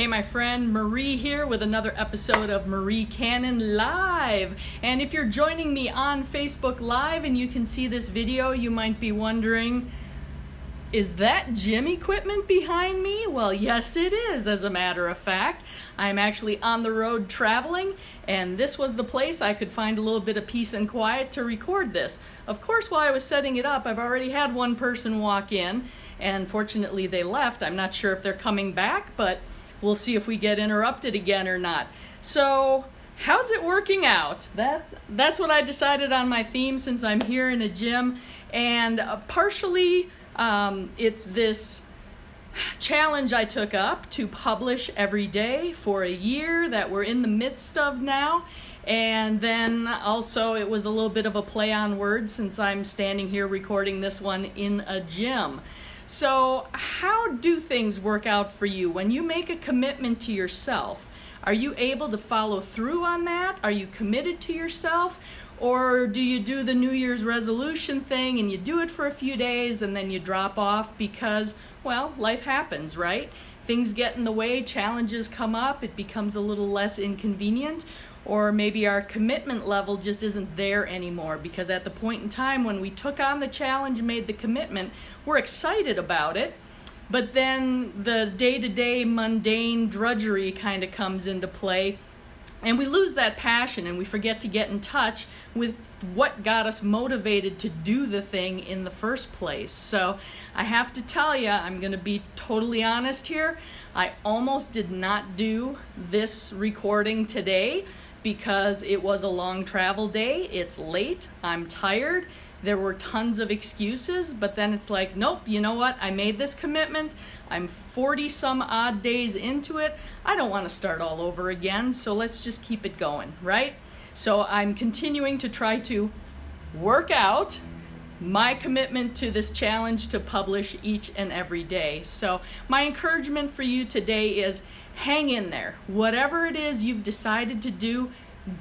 Hey, my friend Marie here with another episode of Marie Cannon Live. And if you're joining me on Facebook Live and you can see this video, you might be wondering, is that gym equipment behind me? Well, yes, it is, as a matter of fact. I'm actually on the road traveling, and this was the place I could find a little bit of peace and quiet to record this. Of course, while I was setting it up, I've already had one person walk in, and fortunately they left. I'm not sure if they're coming back, but we'll see if we get interrupted again or not. So, how's it working out? That that's what I decided on my theme since I'm here in a gym, and uh, partially um, it's this challenge I took up to publish every day for a year that we're in the midst of now. And then also, it was a little bit of a play on words since I'm standing here recording this one in a gym. So, how do things work out for you when you make a commitment to yourself? Are you able to follow through on that? Are you committed to yourself? Or do you do the New Year's resolution thing and you do it for a few days and then you drop off because, well, life happens, right? Things get in the way, challenges come up, it becomes a little less inconvenient. Or maybe our commitment level just isn't there anymore because at the point in time when we took on the challenge and made the commitment, we're excited about it. But then the day to day mundane drudgery kind of comes into play and we lose that passion and we forget to get in touch with what got us motivated to do the thing in the first place. So I have to tell you, I'm going to be totally honest here. I almost did not do this recording today because it was a long travel day. It's late. I'm tired there were tons of excuses, but then it's like, nope, you know what? I made this commitment. I'm 40 some odd days into it. I don't want to start all over again, so let's just keep it going, right? So I'm continuing to try to work out my commitment to this challenge to publish each and every day. So, my encouragement for you today is hang in there. Whatever it is you've decided to do,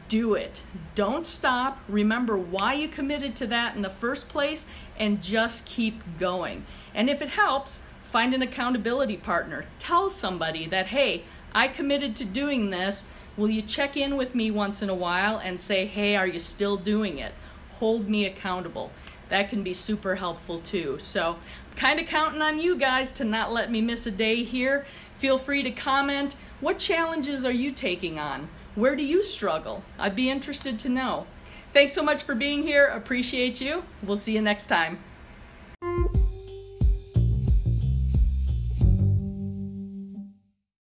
do it. Don't stop. Remember why you committed to that in the first place and just keep going. And if it helps, find an accountability partner. Tell somebody that, hey, I committed to doing this. Will you check in with me once in a while and say, hey, are you still doing it? Hold me accountable. That can be super helpful too. So, kind of counting on you guys to not let me miss a day here. Feel free to comment. What challenges are you taking on? Where do you struggle? I'd be interested to know. Thanks so much for being here. Appreciate you. We'll see you next time.